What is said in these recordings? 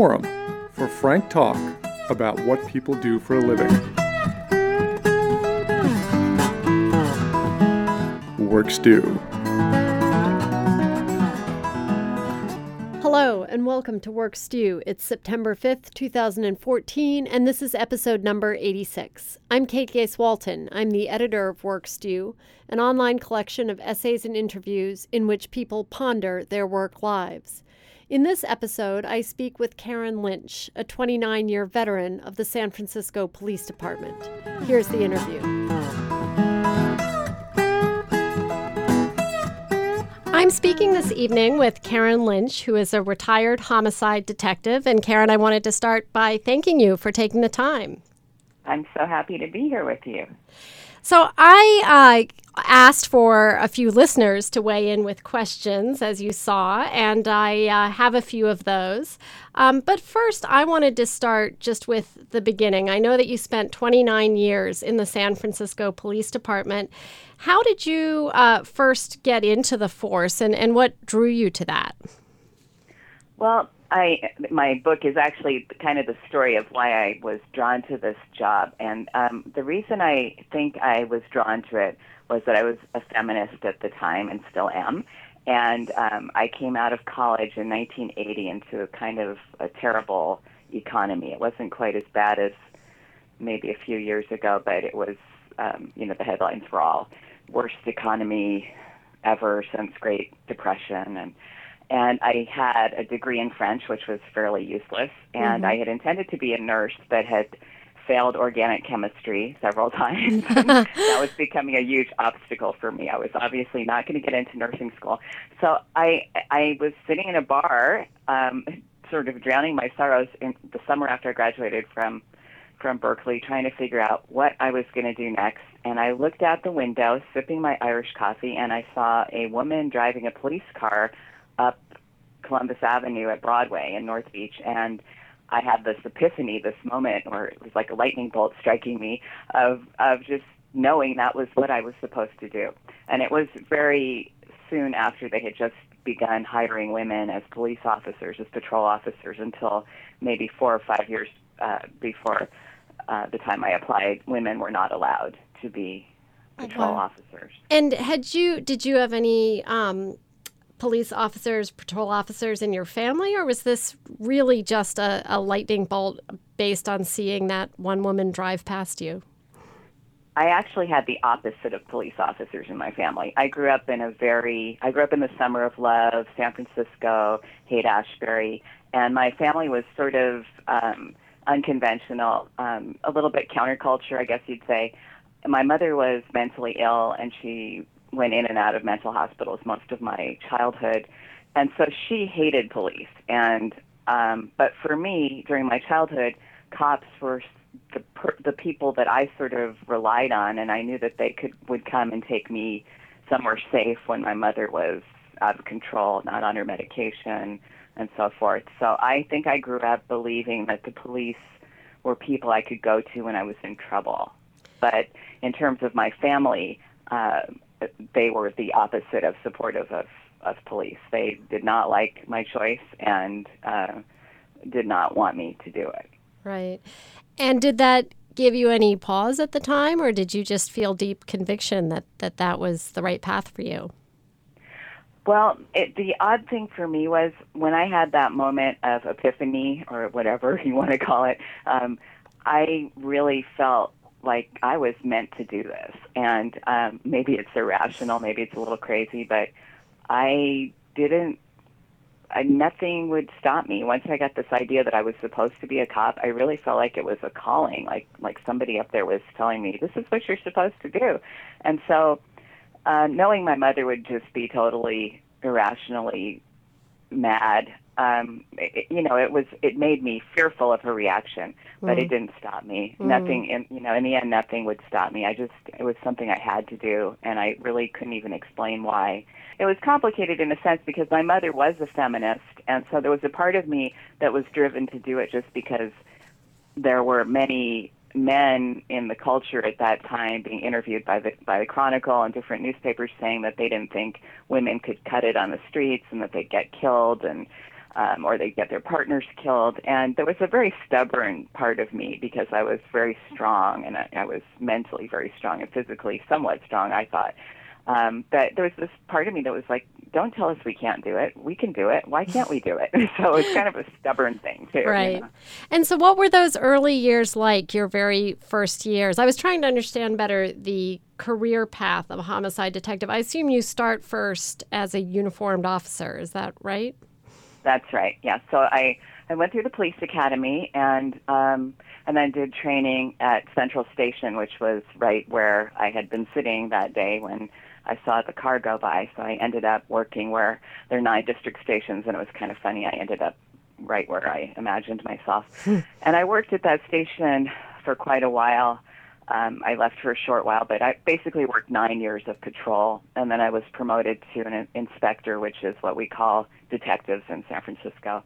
forum for frank talk about what people do for a living. Work Stew. Hello and welcome to Work Stew. It's September 5th, 2014, and this is episode number 86. I'm Kate Gace Walton. I'm the editor of Work Stew, an online collection of essays and interviews in which people ponder their work lives. In this episode, I speak with Karen Lynch, a 29 year veteran of the San Francisco Police Department. Here's the interview. I'm speaking this evening with Karen Lynch, who is a retired homicide detective. And Karen, I wanted to start by thanking you for taking the time. I'm so happy to be here with you. So I uh, asked for a few listeners to weigh in with questions, as you saw, and I uh, have a few of those. Um, but first, I wanted to start just with the beginning. I know that you spent 29 years in the San Francisco Police Department. How did you uh, first get into the force, and, and what drew you to that? Well, I my book is actually kind of the story of why I was drawn to this job, and um, the reason I think I was drawn to it was that I was a feminist at the time and still am, and um, I came out of college in 1980 into a kind of a terrible economy. It wasn't quite as bad as maybe a few years ago, but it was um, you know the headlines were all worst economy ever since Great Depression and and I had a degree in French, which was fairly useless. And mm-hmm. I had intended to be a nurse, but had failed organic chemistry several times. that was becoming a huge obstacle for me. I was obviously not going to get into nursing school. So I I was sitting in a bar, um, sort of drowning my sorrows in the summer after I graduated from from Berkeley, trying to figure out what I was going to do next. And I looked out the window, sipping my Irish coffee, and I saw a woman driving a police car up Columbus Avenue at Broadway in North Beach, and I had this epiphany, this moment where it was like a lightning bolt striking me of of just knowing that was what I was supposed to do. And it was very soon after they had just begun hiring women as police officers, as patrol officers, until maybe four or five years uh, before uh, the time I applied, women were not allowed to be patrol officers. And had you did you have any um, police officers, patrol officers in your family, or was this really just a, a lightning bolt based on seeing that one woman drive past you? I actually had the opposite of police officers in my family. I grew up in a very, I grew up in the summer of love, San Francisco, Haight Ashbury, and my family was sort of um, unconventional, um, a little bit counterculture, I guess you'd say. My mother was mentally ill, and she went in and out of mental hospitals most of my childhood, and so she hated police. And um, but for me, during my childhood, cops were the per- the people that I sort of relied on, and I knew that they could would come and take me somewhere safe when my mother was out of control, not on her medication, and so forth. So I think I grew up believing that the police were people I could go to when I was in trouble. But in terms of my family, uh, they were the opposite of supportive of, of police. They did not like my choice and uh, did not want me to do it. Right. And did that give you any pause at the time, or did you just feel deep conviction that that, that was the right path for you? Well, it, the odd thing for me was when I had that moment of epiphany, or whatever you want to call it, um, I really felt like I was meant to do this. And um, maybe it's irrational, maybe it's a little crazy, but I didn't. I, nothing would stop me once I got this idea that I was supposed to be a cop. I really felt like it was a calling, like like somebody up there was telling me, "This is what you're supposed to do." And so, uh, knowing my mother would just be totally irrationally mad um, it, you know, it was it made me fearful of her reaction, but mm. it didn't stop me. Mm. Nothing, in, you know, in the end, nothing would stop me. I just it was something I had to do, and I really couldn't even explain why. It was complicated in a sense because my mother was a feminist, and so there was a part of me that was driven to do it just because there were many men in the culture at that time being interviewed by the by the Chronicle and different newspapers saying that they didn't think women could cut it on the streets and that they'd get killed and um, or they'd get their partners killed. And there was a very stubborn part of me because I was very strong and I, I was mentally very strong and physically somewhat strong, I thought. Um, that there was this part of me that was like, don't tell us we can't do it. We can do it. Why can't we do it? so it's kind of a stubborn thing, too. Right. You know? And so, what were those early years like, your very first years? I was trying to understand better the career path of a homicide detective. I assume you start first as a uniformed officer. Is that right? That's right. Yeah. So I I went through the police academy and um, and then did training at Central Station, which was right where I had been sitting that day when I saw the car go by. So I ended up working where there are nine district stations, and it was kind of funny. I ended up right where I imagined myself, and I worked at that station for quite a while. Um, I left for a short while, but I basically worked nine years of patrol, and then I was promoted to an inspector, which is what we call detectives in San Francisco.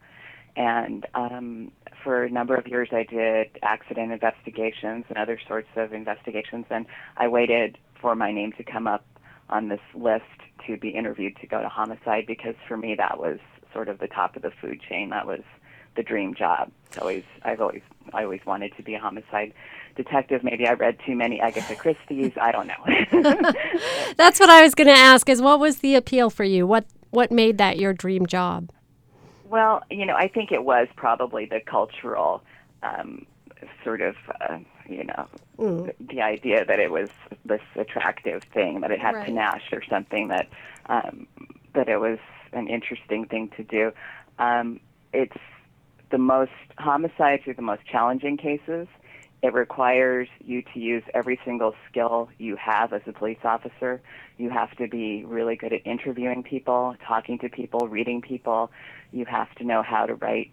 And um, for a number of years, I did accident investigations and other sorts of investigations, and I waited for my name to come up on this list to be interviewed to go to homicide because for me that was sort of the top of the food chain. That was the dream job. It's always I've always I always wanted to be a homicide detective. Maybe I read too many Agatha Christie's. I don't know. That's what I was going to ask. Is what was the appeal for you? What what made that your dream job? Well, you know, I think it was probably the cultural um, sort of, uh, you know, mm. the, idea that it was this attractive thing, that it had right. panache or something that um, that it was an interesting thing to do. Um, it's the most homicides are the most challenging cases. It requires you to use every single skill you have as a police officer. You have to be really good at interviewing people, talking to people, reading people. You have to know how to write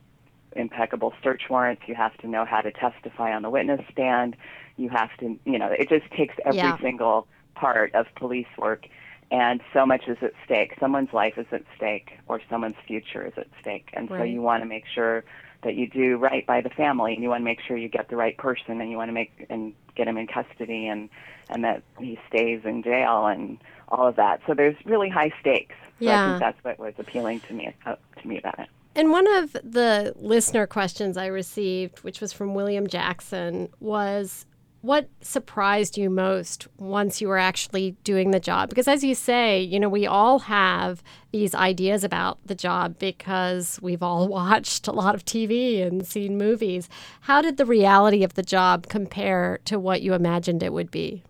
impeccable search warrants. You have to know how to testify on the witness stand. You have to, you know, it just takes every yeah. single part of police work and so much is at stake. Someone's life is at stake, or someone's future is at stake, and right. so you want to make sure that you do right by the family, and you want to make sure you get the right person, and you want to make and get him in custody, and and that he stays in jail, and all of that. So there's really high stakes. So yeah. I think that's what was appealing to me uh, to me about it. And one of the listener questions I received, which was from William Jackson, was what surprised you most once you were actually doing the job? Because as you say, you know, we all have these ideas about the job because we've all watched a lot of TV and seen movies. How did the reality of the job compare to what you imagined it would be?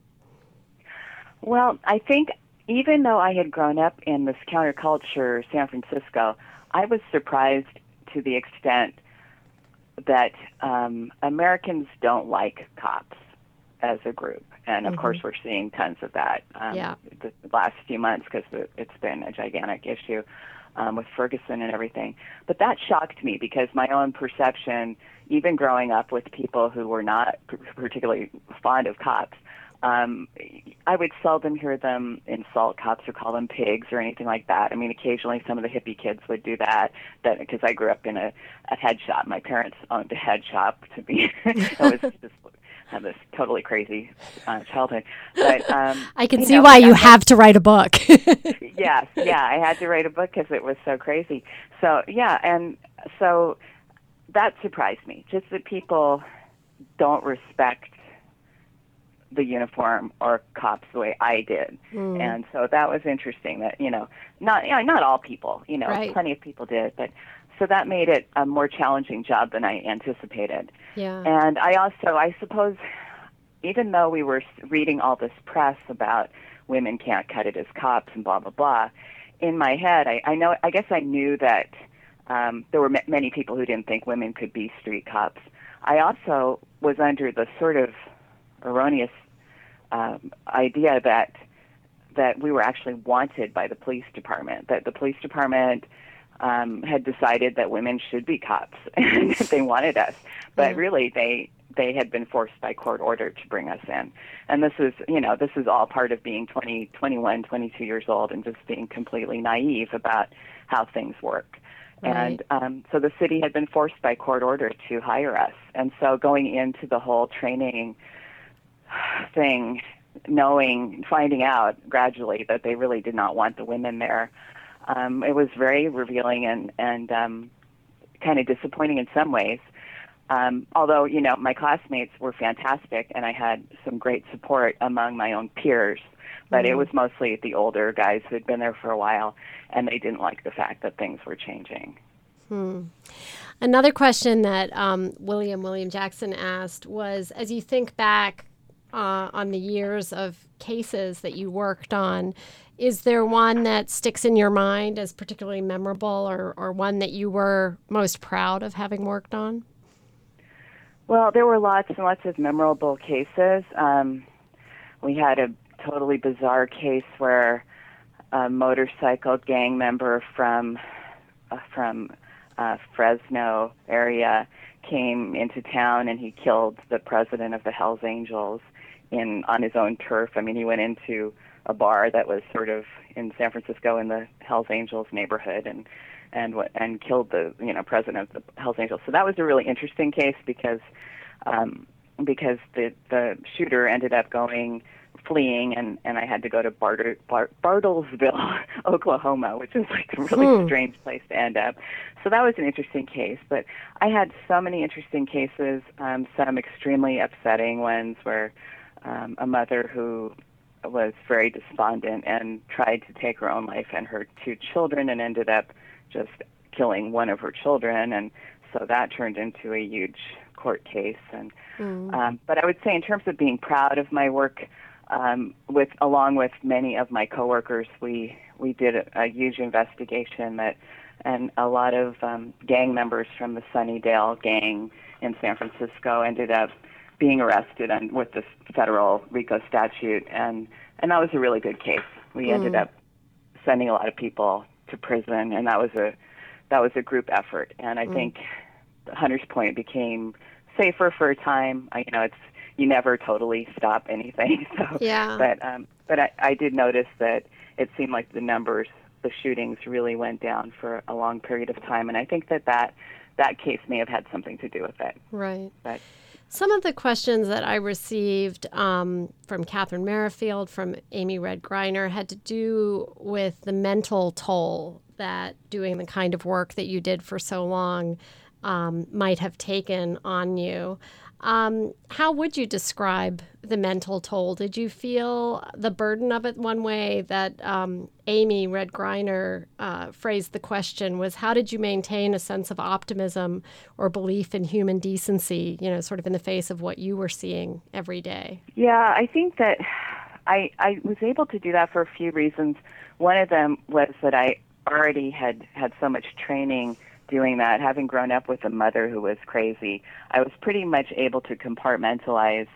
Well, I think even though I had grown up in this counterculture San Francisco, I was surprised to the extent that um, Americans don't like cops as a group. And of mm-hmm. course, we're seeing tons of that um, yeah. the last few months because it's been a gigantic issue um, with Ferguson and everything. But that shocked me because my own perception, even growing up with people who were not particularly fond of cops, um, I would seldom hear them insult cops or call them pigs or anything like that. I mean, occasionally some of the hippie kids would do that. That because I grew up in a, a head shop. My parents owned a head shop. To be, it was just had this totally crazy uh, childhood. But um, I can see know, why you have to write a book. yes, yeah, I had to write a book because it was so crazy. So yeah, and so that surprised me. Just that people don't respect the uniform or cops the way I did, mm. and so that was interesting. That you know, not you know, not all people, you know, right. plenty of people did, but so that made it a more challenging job than I anticipated. Yeah. And I also, I suppose, even though we were reading all this press about women can't cut it as cops and blah blah blah, in my head, I, I know, I guess I knew that um, there were m- many people who didn't think women could be street cops. I also was under the sort of erroneous um, idea that that we were actually wanted by the police department. That the police department um, had decided that women should be cops and they wanted us. But really, they they had been forced by court order to bring us in. And this is, you know, this is all part of being 20, 21, 22 years old and just being completely naive about how things work. Right. And um, so the city had been forced by court order to hire us. And so going into the whole training thing, knowing, finding out gradually that they really did not want the women there um, it was very revealing and and um, kind of disappointing in some ways. Um, although you know my classmates were fantastic, and I had some great support among my own peers, but mm-hmm. it was mostly the older guys who had been there for a while, and they didn't like the fact that things were changing. Hmm. Another question that um, William William Jackson asked was, as you think back uh, on the years of cases that you worked on, is there one that sticks in your mind as particularly memorable, or, or one that you were most proud of having worked on? Well, there were lots and lots of memorable cases. Um, we had a totally bizarre case where a motorcycle gang member from uh, from uh, Fresno area came into town and he killed the president of the Hells Angels in on his own turf. I mean, he went into a bar that was sort of in San Francisco in the Hells Angels neighborhood and and and killed the you know president of the Hells Angels. So that was a really interesting case because um, because the the shooter ended up going fleeing and and I had to go to Barter, Bart, Bartlesville, Oklahoma, which is like a really hmm. strange place to end up. So that was an interesting case. But I had so many interesting cases, um, some extremely upsetting ones where um, a mother who was very despondent and tried to take her own life and her two children and ended up just killing one of her children and so that turned into a huge court case and mm. um, but I would say in terms of being proud of my work um, with along with many of my coworkers we we did a, a huge investigation that and a lot of um, gang members from the Sunnydale gang in San Francisco ended up being arrested and with the federal RICO statute, and and that was a really good case. We mm. ended up sending a lot of people to prison, and that was a that was a group effort. And I mm. think Hunters Point became safer for a time. I, you know, it's you never totally stop anything. So, yeah. But um, but I, I did notice that it seemed like the numbers, the shootings, really went down for a long period of time, and I think that that that case may have had something to do with it. Right. But some of the questions that I received um, from Catherine Merrifield, from Amy Red Greiner, had to do with the mental toll that doing the kind of work that you did for so long um, might have taken on you. Um, how would you describe the mental toll? Did you feel the burden of it one way that um, Amy Red Greiner uh, phrased the question was how did you maintain a sense of optimism or belief in human decency, you know, sort of in the face of what you were seeing every day? Yeah, I think that I, I was able to do that for a few reasons. One of them was that I already had had so much training – doing that, having grown up with a mother who was crazy, I was pretty much able to compartmentalize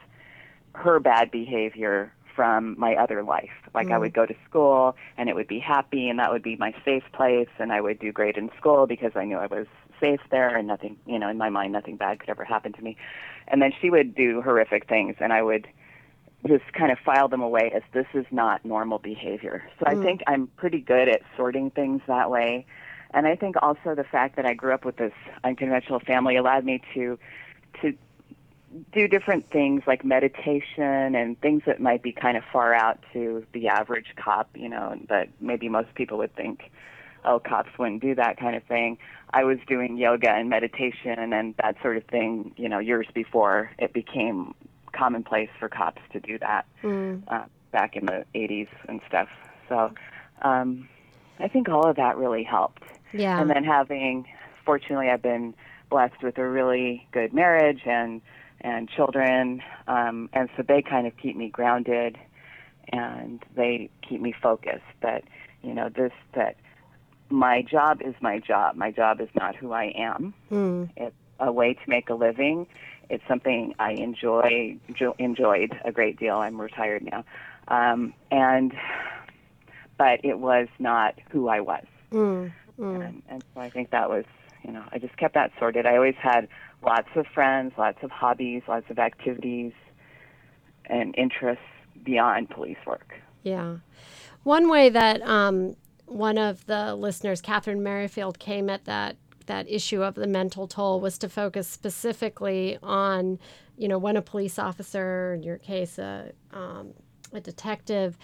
her bad behavior from my other life. Like mm. I would go to school and it would be happy and that would be my safe place and I would do great in school because I knew I was safe there and nothing, you know, in my mind nothing bad could ever happen to me. And then she would do horrific things and I would just kind of file them away as this is not normal behavior. So mm. I think I'm pretty good at sorting things that way. And I think also the fact that I grew up with this unconventional family allowed me to to do different things like meditation and things that might be kind of far out to the average cop, you know, that maybe most people would think, oh, cops wouldn't do that kind of thing. I was doing yoga and meditation and that sort of thing, you know, years before it became commonplace for cops to do that mm. uh, back in the 80s and stuff. So um, I think all of that really helped. Yeah. And then having, fortunately, I've been blessed with a really good marriage and and children, um, and so they kind of keep me grounded, and they keep me focused. That you know this that my job is my job. My job is not who I am. Mm. It's a way to make a living. It's something I enjoy jo- enjoyed a great deal. I'm retired now, um, and but it was not who I was. Mm. Mm. And, and so I think that was, you know, I just kept that sorted. I always had lots of friends, lots of hobbies, lots of activities and interests beyond police work. Yeah. One way that um, one of the listeners, Catherine Merrifield, came at that that issue of the mental toll was to focus specifically on, you know, when a police officer, in your case, a, um, a detective,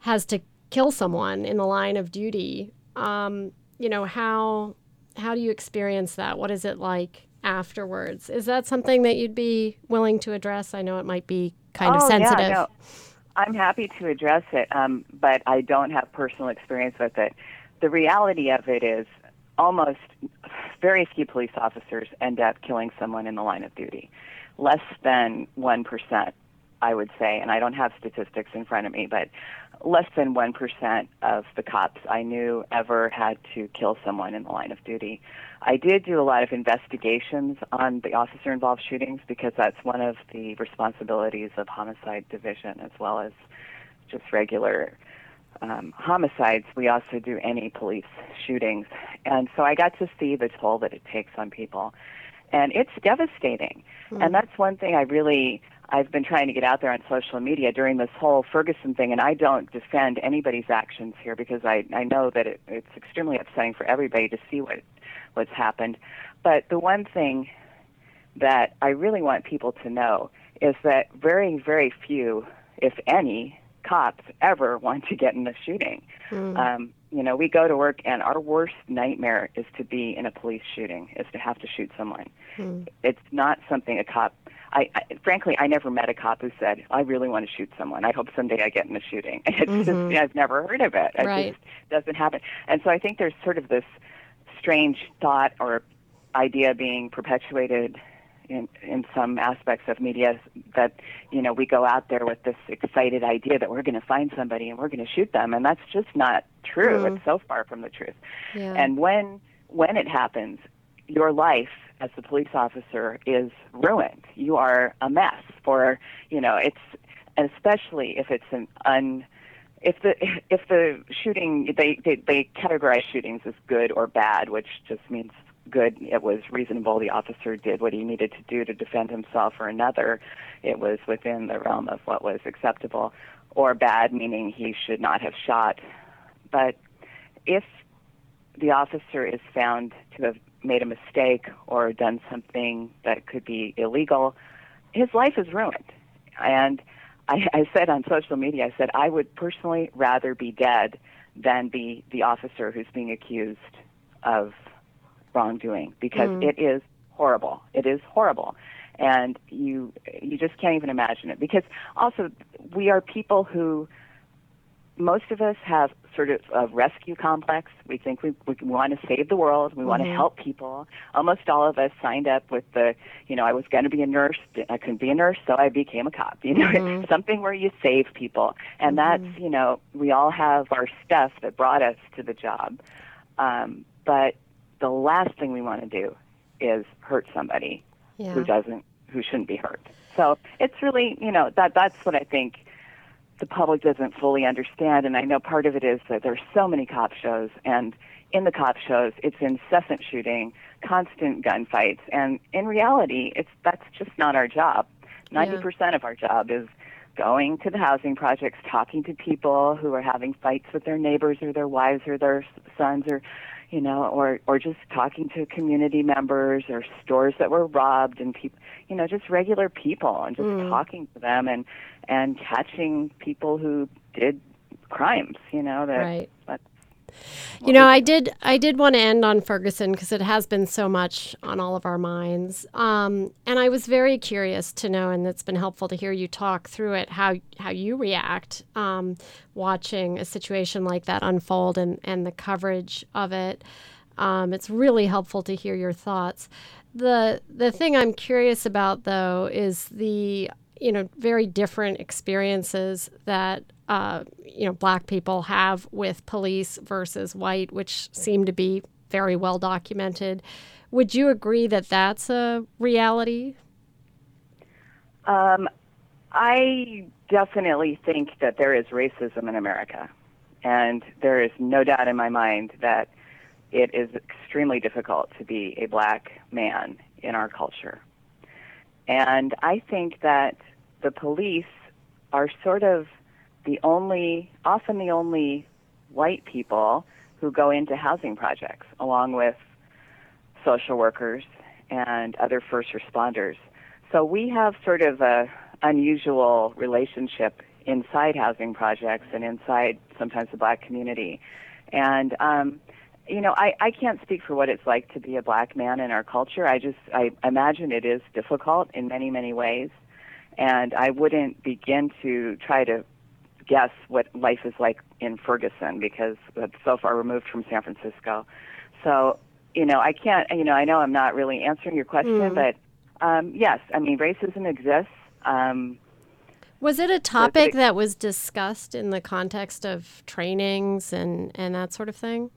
has to kill someone in the line of duty. Um, you know how how do you experience that? What is it like afterwards? Is that something that you'd be willing to address? I know it might be kind oh, of sensitive. Yeah, no. I'm happy to address it, um, but I don't have personal experience with it. The reality of it is almost very few police officers end up killing someone in the line of duty. Less than 1%, I would say, and I don't have statistics in front of me, but less than 1% of the cops I knew ever had to kill someone in the line of duty. I did do a lot of investigations on the officer involved shootings because that's one of the responsibilities of homicide division as well as just regular um, homicides. We also do any police shootings. And so I got to see the toll that it takes on people. And it's devastating. Mm. And that's one thing I really I've been trying to get out there on social media during this whole Ferguson thing, and I don't defend anybody's actions here because I, I know that it, it's extremely upsetting for everybody to see what what's happened. But the one thing that I really want people to know is that very, very few, if any, cops ever want to get in a shooting. Mm. Um, you know, we go to work, and our worst nightmare is to be in a police shooting, is to have to shoot someone. Mm. It's not something a cop I, I frankly I never met a cop who said I really want to shoot someone. I hope someday I get in a shooting. It's mm-hmm. just I've never heard of it. It right. just doesn't happen. And so I think there's sort of this strange thought or idea being perpetuated in in some aspects of media that you know we go out there with this excited idea that we're going to find somebody and we're going to shoot them and that's just not true. Mm. It's so far from the truth. Yeah. And when when it happens, your life as a police officer is ruined. You are a mess for, you know, it's especially if it's an un if the if the shooting they, they they categorize shootings as good or bad, which just means good. It was reasonable. The officer did what he needed to do to defend himself or another. It was within the realm of what was acceptable. Or bad, meaning he should not have shot. But if the officer is found to have made a mistake or done something that could be illegal, his life is ruined. And I, I said on social media, I said, I would personally rather be dead than be the officer who's being accused of wrongdoing because mm. it is horrible. It is horrible. And you you just can't even imagine it because also we are people who most of us have sort of a rescue complex. We think we, we want to save the world. We mm-hmm. want to help people. Almost all of us signed up with the, you know, I was going to be a nurse. I couldn't be a nurse, so I became a cop. You know, mm-hmm. something where you save people. And mm-hmm. that's, you know, we all have our stuff that brought us to the job. Um, but the last thing we want to do is hurt somebody yeah. who doesn't, who shouldn't be hurt. So it's really, you know, that that's what I think the public doesn't fully understand. And I know part of it is that there's so many cop shows, and in the cop shows, it's incessant shooting, constant gunfights, and in reality, it's that's just not our job. Ninety yeah. percent of our job is going to the housing projects, talking to people who are having fights with their neighbors or their wives or their sons or you know, or or just talking to community members or stores that were robbed and people, you know, just regular people and just mm. talking to them and and catching people who did crimes, you know, that right. You know, I did I did want to end on Ferguson because it has been so much on all of our minds. Um, and I was very curious to know, and it's been helpful to hear you talk through it, how how you react um, watching a situation like that unfold and, and the coverage of it. Um, it's really helpful to hear your thoughts. The the thing I'm curious about though is the you know very different experiences that uh, you know black people have with police versus white, which seem to be very well documented. Would you agree that that's a reality? Um, I definitely think that there is racism in America, and there is no doubt in my mind that it is extremely difficult to be a black man in our culture. And I think that the police are sort of the only, often the only white people who go into housing projects, along with social workers and other first responders. So we have sort of a unusual relationship inside housing projects and inside sometimes the black community. And um, you know, I, I can't speak for what it's like to be a black man in our culture. I just I imagine it is difficult in many many ways, and I wouldn't begin to try to guess what life is like in Ferguson because it's so far removed from San Francisco. So you know, I can't. You know, I know I'm not really answering your question, Mm. but um, yes, I mean racism exists. Um, Was it a topic that was discussed in the context of trainings and, and that sort of thing?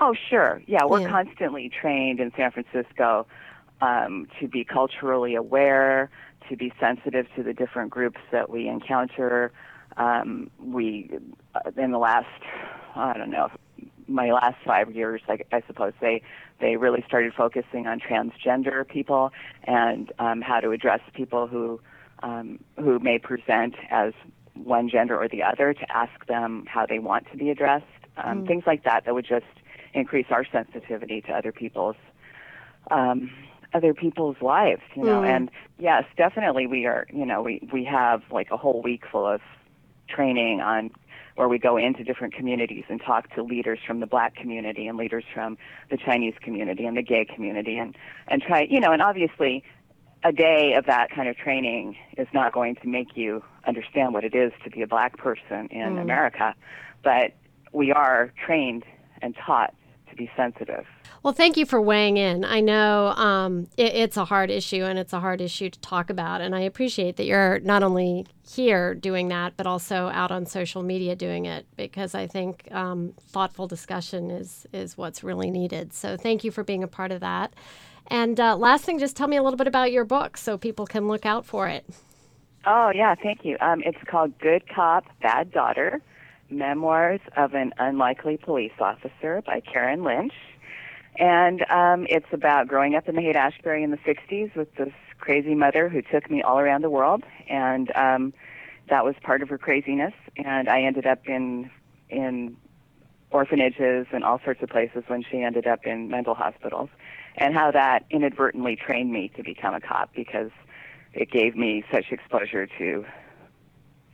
Oh, sure. Yeah, we're Yeah. constantly trained in San Francisco um, to be culturally aware, to be sensitive to the different groups that we encounter. Um, we, uh, in the last, I don't know, my last five years, I, I suppose they they really started focusing on transgender people and um, how to address people who um, who may present as one gender or the other to ask them how they want to be addressed. Um, Things like that that would just increase our sensitivity to other people's um, other people's lives, you know. Mm. And yes, definitely we are, you know, we we have like a whole week full of training on where we go into different communities and talk to leaders from the black community and leaders from the Chinese community and the gay community and and try, you know, and obviously a day of that kind of training is not going to make you understand what it is to be a black person in mm. America, but we are trained and taught be sensitive. Well, thank you for weighing in. I know um, it, it's a hard issue and it's a hard issue to talk about. And I appreciate that you're not only here doing that, but also out on social media doing it because I think um, thoughtful discussion is, is what's really needed. So thank you for being a part of that. And uh, last thing, just tell me a little bit about your book so people can look out for it. Oh yeah, thank you. Um, it's called Good Cop, Bad Daughter: Memoirs of an Unlikely Police Officer by Karen Lynch, and um, it's about growing up in the Haight-Ashbury in the '60s with this crazy mother who took me all around the world, and um, that was part of her craziness. And I ended up in in orphanages and all sorts of places when she ended up in mental hospitals, and how that inadvertently trained me to become a cop because it gave me such exposure to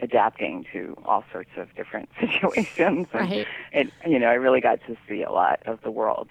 adapting to all sorts of different situations. And Right. it, you know, I really got to see a lot of the world,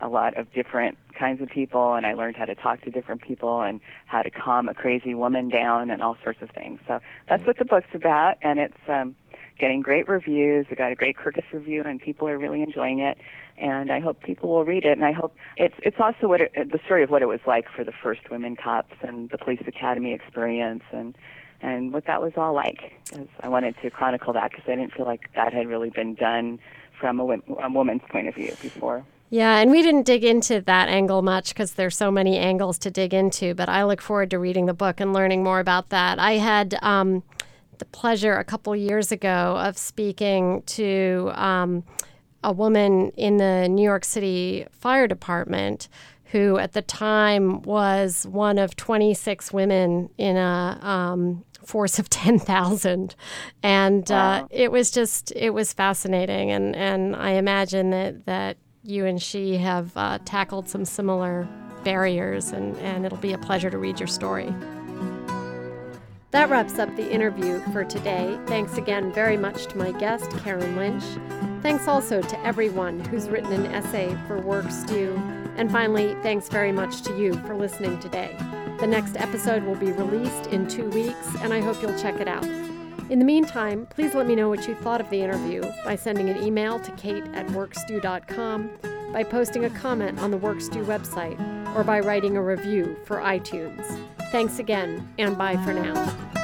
a lot of different kinds of people, and I learned how to talk to different people and how to calm a crazy woman down and all sorts of things. So that's what the book's about, and it's um, getting great reviews. It got a great Kirkus review, and people are really enjoying it. And I hope people will read it. And I hope it's it's also what it, the story of what it was like for the first women cops and the police academy experience and and what that was all like. I wanted to chronicle that because I didn't feel like that had really been done from a, a woman's point of view before. Yeah, and we didn't dig into that angle much because there's so many angles to dig into, but I look forward to reading the book and learning more about that. I had um, the pleasure a couple years ago of speaking to um, a woman in the New York City Fire Department who at the time was one of 26 women in a um, force of 10,000. And uh, it was just, it was fascinating. And, and I imagine that, that you and she have uh, tackled some similar barriers, and, and it'll be a pleasure to read your story. That wraps up the interview for today. Thanks again very much to my guest, Karen Lynch. Thanks also to everyone who's written an essay for Work Stew. And finally, thanks very much to you for listening today. The next episode will be released in two weeks, and I hope you'll check it out. In the meantime, please let me know what you thought of the interview by sending an email to kate at workstew.com, by posting a comment on the Workstew website, or by writing a review for iTunes. Thanks again, and bye for now.